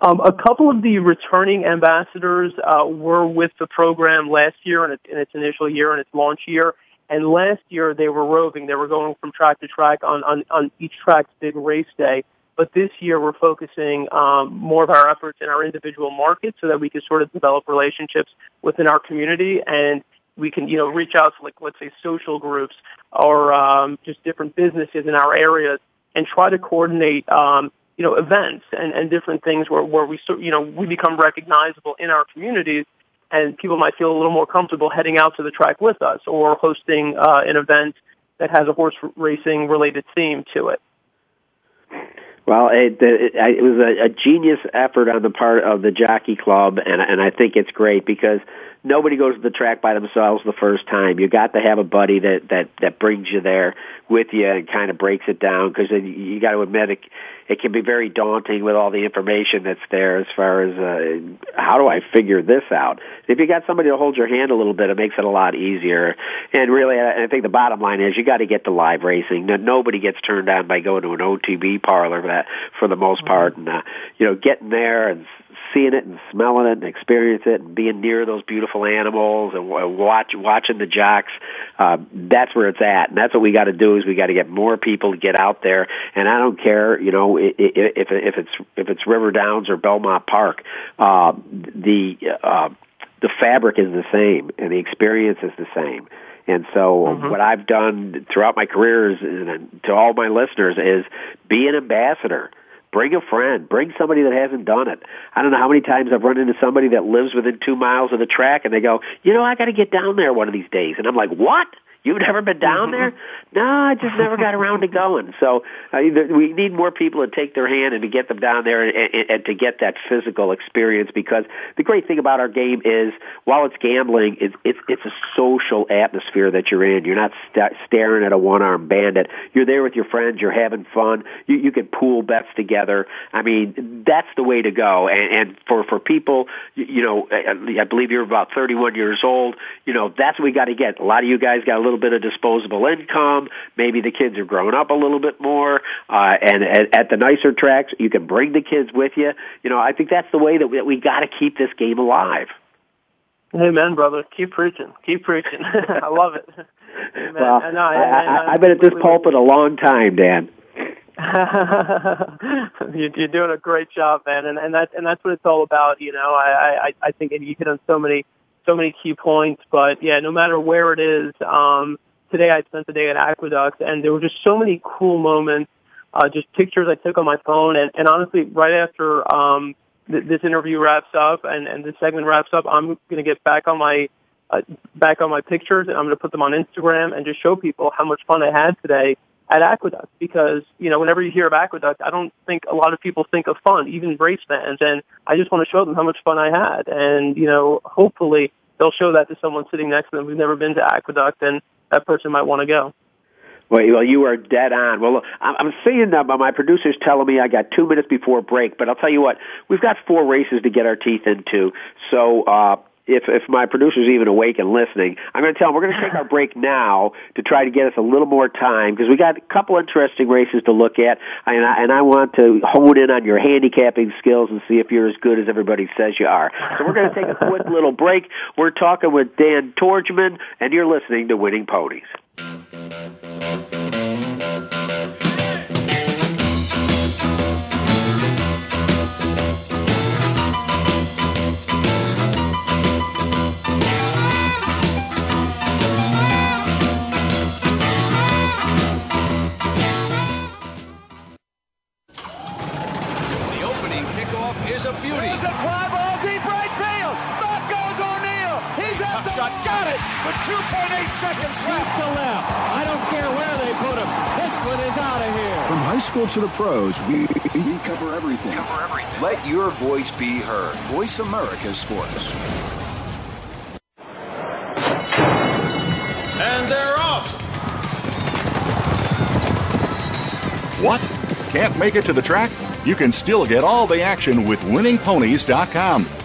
Speaker 10: Um, a couple of the returning ambassadors uh, were with the program last year in its, in its initial year and its launch year. And last year they were roving. They were going from track to track on, on, on each track's big race day. But this year we're focusing um, more of our efforts in our individual markets so that we can sort of develop relationships within our community and we can, you know, reach out to like, let's say social groups or um, just different businesses in our areas and try to coordinate, um, you know, events and, and different things where, where we, you know, we become recognizable in our communities and people might feel a little more comfortable heading out to the track with us or hosting uh, an event that has a horse racing related theme to it.
Speaker 4: Well, it, it, it was a, a genius effort on the part of the jockey club, and and I think it's great because nobody goes to the track by themselves the first time. You got to have a buddy that that that brings you there with you and kind of breaks it down because you got to admit it it can be very daunting with all the information that's there as far as uh, how do I figure this out. If you got somebody to hold your hand a little bit, it makes it a lot easier. And really, I think the bottom line is you got to get to live racing. Nobody gets turned on by going to an OTB parlor for that for the most part, and uh, you know, getting there and seeing it and smelling it and experiencing it and being near those beautiful animals and watch watching the jocks. Uh, that's where it's at, and that's what we got to do. Is we got to get more people to get out there. And I don't care, you know, if if it's if it's River Downs or Belmont Park, uh, the uh, the fabric is the same and the experience is the same. And so mm-hmm. what I've done throughout my career is, and to all my listeners is be an ambassador Bring a friend. Bring somebody that hasn't done it. I don't know how many times I've run into somebody that lives within two miles of the track, and they go, "You know, I got to get down there one of these days." And I'm like, "What?" You've never been down mm-hmm. there? No, I just never got around to going. So uh, we need more people to take their hand and to get them down there and, and, and to get that physical experience. Because the great thing about our game is, while it's gambling, it's it's, it's a social atmosphere that you're in. You're not st- staring at a one-armed bandit. You're there with your friends. You're having fun. You, you can pool bets together. I mean, that's the way to go. And, and for for people, you, you know, I, I believe you're about 31 years old. You know, that's what we got to get. A lot of you guys got a little little bit of disposable income. Maybe the kids are growing up a little bit more. Uh, and at, at the nicer tracks, you can bring the kids with you. You know, I think that's the way that we, we got to keep this game alive.
Speaker 10: Amen, brother. Keep preaching. Keep preaching. I love it. Amen.
Speaker 4: Well, I, I, I, I've been at this pulpit a long time, Dan.
Speaker 10: You're doing a great job, man, and and that's and that's what it's all about. You know, I I I think you hit on so many so many key points. But yeah, no matter where it is, um, today I spent the day at Aqueduct, and there were just so many cool moments. Uh, just pictures I took on my phone, and, and honestly, right after um, th- this interview wraps up and, and this segment wraps up, I'm going to get back on my uh, back on my pictures, and I'm going to put them on Instagram and just show people how much fun I had today at Aqueduct because, you know, whenever you hear of Aqueduct, I don't think a lot of people think of fun, even race fans. And I just want to show them how much fun I had. And, you know, hopefully they'll show that to someone sitting next to them who's never been to Aqueduct and that person might want to go.
Speaker 4: Well, well you are dead on. Well, I'm seeing that, but my producer's telling me I got two minutes before break. But I'll tell you what, we've got four races to get our teeth into. So uh, if if my producer's even awake and listening, I'm going to tell him we're going to take our break now to try to get us a little more time because we got a couple interesting races to look at, and I, and I want to hone in on your handicapping skills and see if you're as good as everybody says you are. So we're going to take a quick little break. We're talking with Dan Tordjman, and you're listening to Winning Ponies.
Speaker 11: Seconds left. to left. I don't care where they put him. This one
Speaker 6: school to the pros, we, we cover everything.
Speaker 12: Cover everything.
Speaker 6: Let your voice be heard. Voice America Sports.
Speaker 2: And they're off.
Speaker 3: What? Can't make it to the track? You can still get all the action with winningponies.com,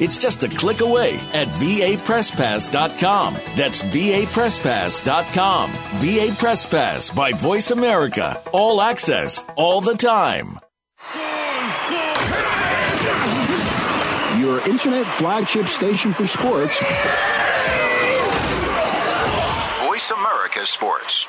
Speaker 13: It's just a click away at vapresspass.com. That's vapresspass.com. VA Press Pass by Voice America. All access, all the time.
Speaker 6: Your internet flagship station for sports.
Speaker 12: Voice America Sports.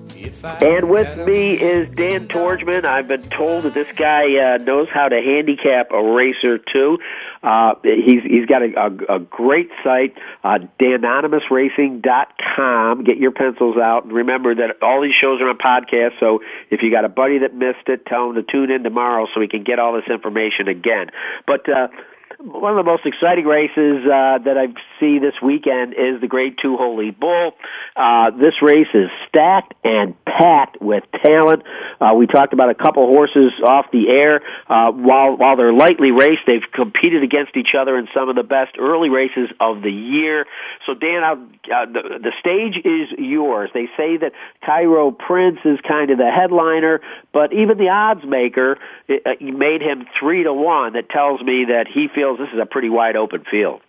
Speaker 4: And with me is Dan Tordjman. I've been told that this guy uh, knows how to handicap a racer too. Uh, he's he's got a, a, a great site, uh, danonymousracing.com. Get your pencils out, and remember that all these shows are on podcast. So if you got a buddy that missed it, tell him to tune in tomorrow so he can get all this information again. But uh, one of the most exciting races uh, that I see this weekend is the Grade Two Holy Bull. Uh, this race is stacked and packed with talent. Uh, we talked about a couple horses off the air. Uh, while while they're lightly raced, they've competed against each other in some of the best early races of the year. So Dan, uh, the, the stage is yours. They say that Cairo Prince is kind of the headliner, but even the odds maker uh, made him three to one. That tells me that he feels this is a pretty wide open field.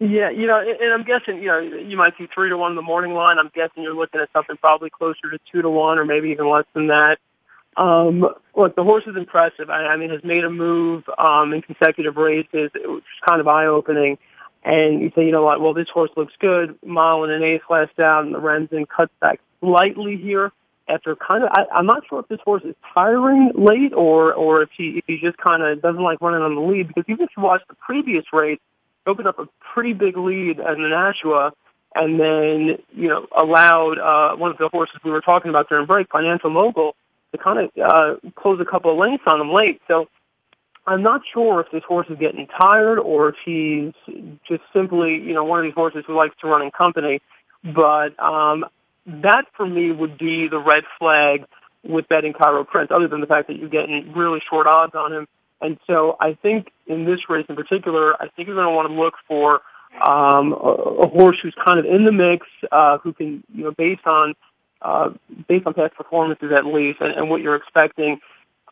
Speaker 10: Yeah, you know, and I'm guessing, you know, you might see three to one in the morning line. I'm guessing you're looking at something probably closer to two to one or maybe even less than that. Um, look, the horse is impressive. I, I mean, has made a move um, in consecutive races. It was kind of eye opening. And you say, you know what? Well, this horse looks good. Mile and an eighth last and the Remsen cuts back slightly here after kind of. I, I'm not sure if this horse is tiring late or or if he if he just kind of doesn't like running on the lead. Because even if you watch the previous race, opened up a pretty big lead at Nashua, and then you know allowed uh, one of the horses we were talking about during break, Financial Mogul, to kind of uh, close a couple of lengths on him late. So I'm not sure if this horse is getting tired or if he's just simply you know one of these horses who likes to run in company. But um, that for me would be the red flag with betting Cairo Prince, other than the fact that you're getting really short odds on him. And so I think in this race in particular, I think you're going to want to look for um, a, a horse who's kind of in the mix, uh, who can, you know, based on uh, based on past performances at least, and, and what you're expecting.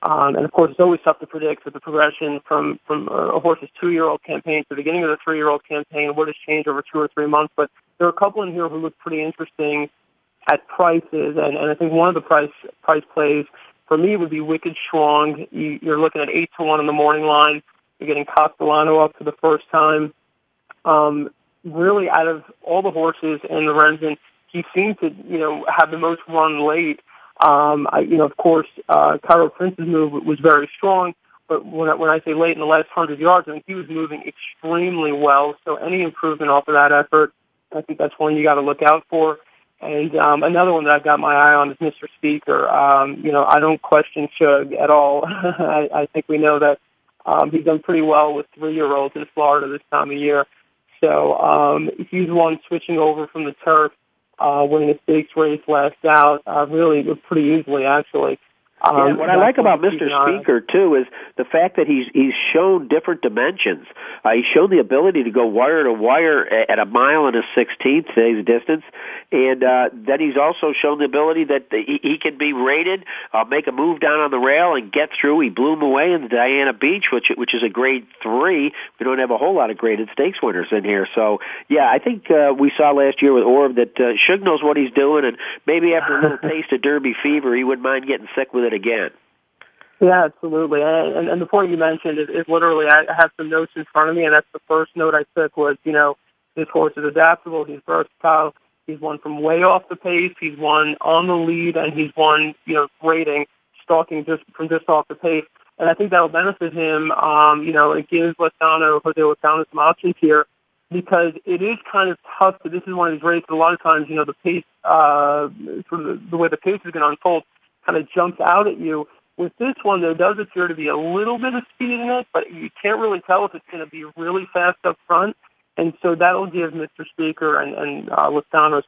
Speaker 10: Um, and of course, it's always tough to predict with the progression from from a horse's two-year-old campaign to the beginning of the three-year-old campaign. What has changed over two or three months? But there are a couple in here who look pretty interesting at prices, and, and I think one of the price price plays for me would be Wicked Strong. You, you're looking at eight to one in the morning line. You're getting Castellano up for the first time. Um, really, out of all the horses the Remsen, he seemed to you know have the most run late. Um, I, you know, of course, uh, Cairo Prince's move was very strong, but when I, when I say late in the last hundred yards, I think he was moving extremely well. So any improvement off of that effort, I think that's one you got to look out for. And um, another one that I've got my eye on is Mr. Speaker. Um, you know, I don't question Shug at all. I, I think we know that um, he's done pretty well with three-year-olds in Florida this time of year. So um, he's one switching over from the turf, uh, winning a stakes race last out, uh, really pretty easily actually.
Speaker 4: Um, yeah, what I like about Mr. Speaker too is the fact that he's he's shown different dimensions. Uh, he's shown the ability to go wire to wire at a mile and a sixteenth today's distance, and uh, then he's also shown the ability that he, he can be rated, uh, make a move down on the rail and get through. He blew him away in the Dania Beach, which which is a grade three. We don't have a whole lot of graded stakes winners in here, so yeah, I think uh, we saw last year with Orb that uh, Shug knows what he's doing, and maybe after a little taste of Derby fever, he wouldn't mind getting sick with it again.
Speaker 10: Yeah, absolutely. And, and the point you mentioned is, is literally, I have some notes in front of me, and that's the first note I took was, you know, this horse is adaptable, he's versatile, he's won from way off the pace, he's won on the lead, and he's won, you know, rating, stalking just from just off the pace. And I think that'll benefit him. Um, you know, it gives Lezcano, Jose Lezcano some options here because it is kind of tough. To, this is one of these races. A lot of times, you know, the pace, uh, sort of the, the way the pace is going to unfold, kind of jumps out at you. With this one, there does appear to be a little bit of speed in it, but you can't really tell if it's going to be really fast up front. And so that'll give Mr. Speaker and, and uh,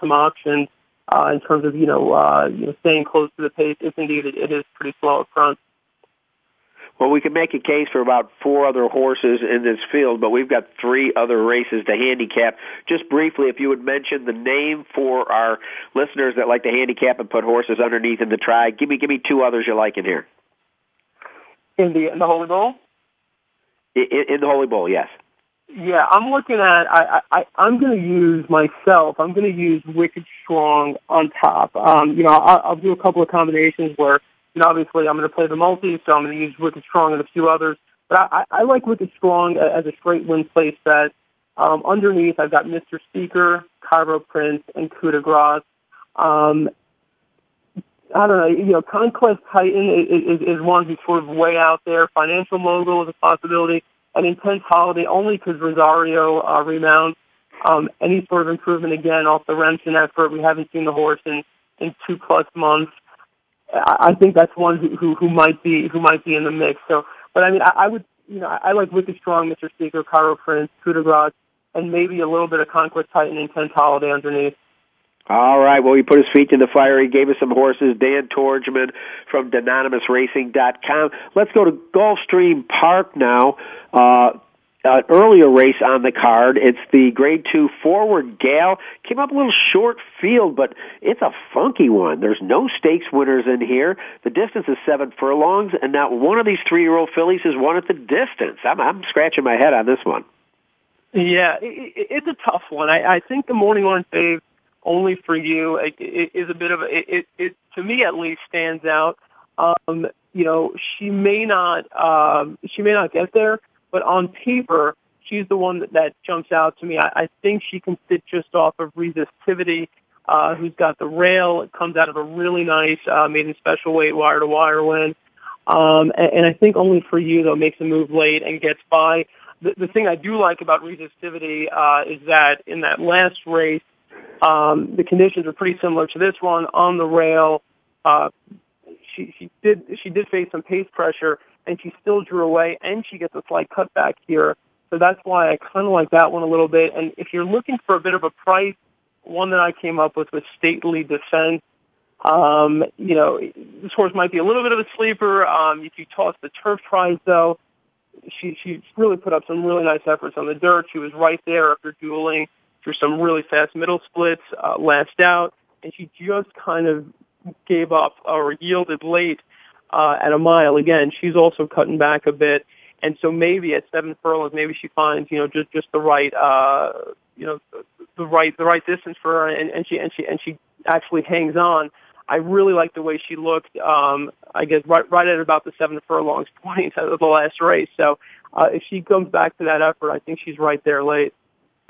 Speaker 10: some options uh, in terms of, you know, uh, you know, staying close to the pace if indeed it, it is pretty slow up front.
Speaker 4: Well, we can make a case for about four other horses in this field, but we've got three other races to handicap. Just briefly, if you would mention the name for our listeners that like to handicap and put horses underneath in the try, give me give me two others you like in here.
Speaker 10: In the in the Holy Bull.
Speaker 4: In, in the Holy Bull, yes.
Speaker 10: Yeah, I'm looking at. I, I I'm going to use myself. I'm going to use Wicked Strong on top. Um, you know, I'll, I'll do a couple of combinations where and obviously, I'm going to play the multi, so I'm going to use Wicked Strong and a few others. But I, I like Wicked Strong as a straight win place bet. Um, underneath, I've got Mr. Speaker, Cairo Prince, and Coup de Grace. Um, I don't know, you know, Conquest Titan is, is, is one who's sort of way out there. Financial Mogul is a possibility. An Intense Holiday only because Rosario uh, remounts. Um, any sort of improvement again off the Remsen effort. We haven't seen the horse in, in two plus months. I think that's one who, who who might be who might be in the mix. So, but I mean, I, I would you know I, I like Wicked Strong, Mr. Speaker, Cairo Prince, Coup de Grace, and maybe a little bit of Conquest Titan and Tenth Holiday underneath.
Speaker 4: All right. Well, he put his feet in the fire. He gave us some horses. Dan Tordjman from DanonymousRacing.com. Let's go to Gulfstream Park now. Uh, uh, earlier race on the card. It's the Grade Two Forward Gal. Came up a little short field, but it's a funky one. There's no stakes winners in here. The distance is seven furlongs, and not one of these three-year-old fillies has won at the distance. I'm, I'm scratching my head on this one.
Speaker 10: Yeah, it, it's a tough one. I, I think the morning one fave Onlyforyou it, it is a bit of a it, it, it to me at least stands out. Um, you know, she may not um, she may not get there but on paper, she's the one that, that jumps out to me. I, I think she can sit just off of resistivity, uh, who's got the rail. It comes out of a really nice uh, maiden special weight wire to wire win. Um, and, and I think Onlyforyou though makes a move late and gets by. The, the thing I do like about resistivity uh, is that in that last race, um, the conditions are pretty similar to this one on the rail. Uh, she she did she did face some pace pressure, and she still drew away, and she gets a slight cutback here. So that's why I kind of like that one a little bit. And if you're looking for a bit of a price, one that I came up with was Stately Defense. Um, you know, this horse might be a little bit of a sleeper. Um, if you toss the turf tries, though, she she really put up some really nice efforts on the dirt. She was right there after dueling through some really fast middle splits, uh, last out, and she just kind of gave up or yielded late uh, at a mile. Again, she's also cutting back a bit, and so maybe at seven furlongs, maybe she finds you know just just the right uh, you know the right the right distance for her, and, and she and she and she actually hangs on. I really like the way she looked. Um, I guess right right at about the seven furlongs point of the last race. So uh, if she comes back to that effort, I think she's right there late.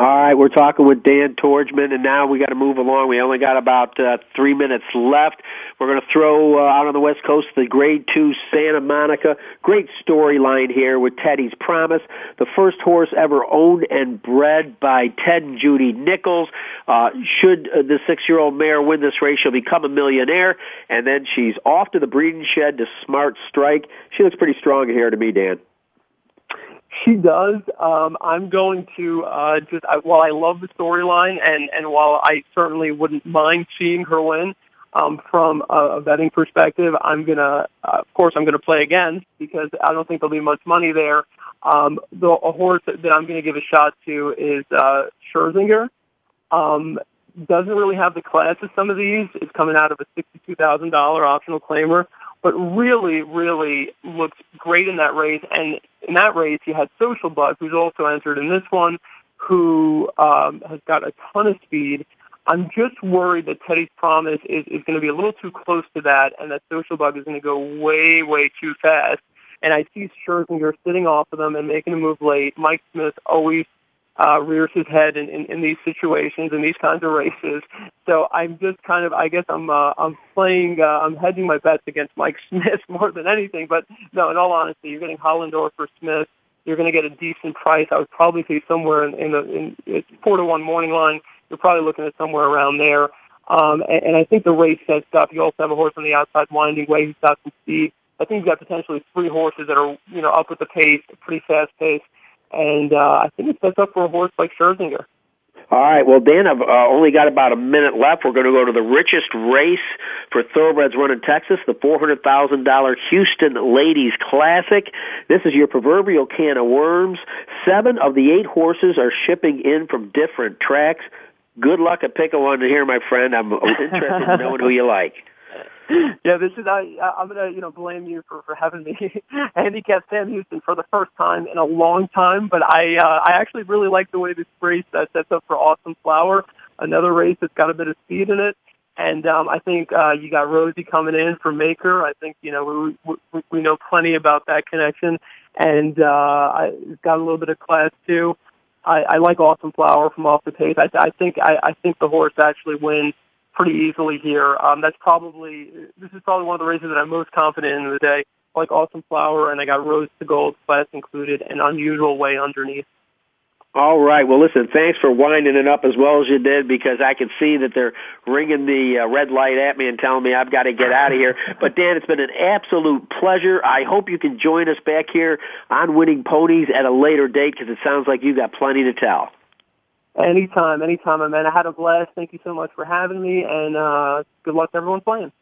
Speaker 4: All right, we're talking with Dan Tordjman, and now we got to move along. We only got about uh, three minutes left. We're going to throw uh, out on the West Coast the Grade Two Santa Monica. Great storyline here with Teddy's Promise, the first horse ever owned and bred by Ted and Judy Nichols. Uh, should uh, the six-year-old mare win this race, she'll become a millionaire, and then she's off to the breeding shed to Smart Strike. She looks pretty strong here to me, Dan.
Speaker 10: She does. Um, I'm going to uh, just I, while I love the storyline and and while I certainly wouldn't mind seeing her win, um, from a, a betting perspective, I'm gonna, uh, of course, I'm gonna play again because I don't think there'll be much money there. Um, the a horse that, that I'm gonna give a shot to is uh, Scherzinger. Um, doesn't really have the class of some of these. It's coming out of a sixty-two thousand dollar optional claimer, but really, really looks great in that race. And in that race, you had Social Bug, who's also entered in this one, who um, has got a ton of speed. I'm just worried that Teddy's Promise is, is going to be a little too close to that, and that Social Bug is going to go way, way too fast. And I see Scherzinger sitting off of them and making a move late. Mike Smith always uh, rears his head in, in, in these situations in these kinds of races. So I'm just kind of, I guess I'm, uh, I'm playing, uh, I'm hedging my bets against Mike Smith more than anything. But no, in all honesty, you're getting Hollendorfer Smith. You're going to get a decent price. I would probably say somewhere in, in the in it's four to one morning line. You're probably looking at somewhere around there. Um, and, and I think the race sets up. You also have a horse on the outside winding way who's got some speed. I think you've got potentially three horses that are, you know, up with the pace, pretty fast pace and uh, I think it sets up for a horse like Scherzinger.
Speaker 4: All right. Well, Dan, I've uh, only got about a minute left. We're going to go to the richest race for thoroughbreds run in Texas, the $400,000 Houston Ladies Classic. This is your proverbial can of worms. Seven of the eight horses are shipping in from different tracks. Good luck at picking one here, my friend. I'm interested in knowing who you like.
Speaker 10: yeah, this is I. I'm gonna you know blame you for for having me handicap Sam Houston for the first time in a long time. But I uh, I actually really like the way this race uh, sets up for Awesome Flower, another race that's got a bit of speed in it. And um, I think uh, you got Rosie coming in for Maker. I think you know we, we we know plenty about that connection, and uh, I, got a little bit of class too. I, I like Awesome Flower from off the pace. I, I think I, I think the horse actually wins pretty easily here. Um, that's probably this is probably one of the races that I'm most confident in the day. I like Awesome Flower, and I got Rose to Gold class included, and Unusual Way underneath.
Speaker 4: All right. Well, listen, thanks for winding it up as well as you did because I can see that they're ringing the uh, red light at me and telling me I've got to get out of here. But Dan, it's been an absolute pleasure. I hope you can join us back here on Winning Ponies at a later date because it sounds like you've got plenty to tell.
Speaker 10: Anytime, anytime, man. I had a blast. Thank you so much for having me, and uh, good luck to everyone playing.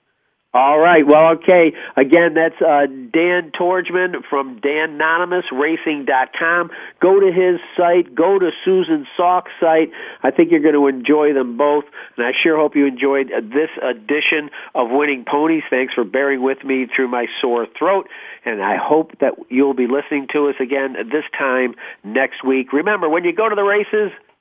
Speaker 4: All right. Well, okay. Again, that's uh, Dan Tordjman from DanonymousRacing.com. Go to his site. Go to Susan Salk's site. I think you're going to enjoy them both, and I sure hope you enjoyed this edition of Winning Ponies. Thanks for bearing with me through my sore throat, and I hope that you'll be listening to us again this time next week. Remember, when you go to the races,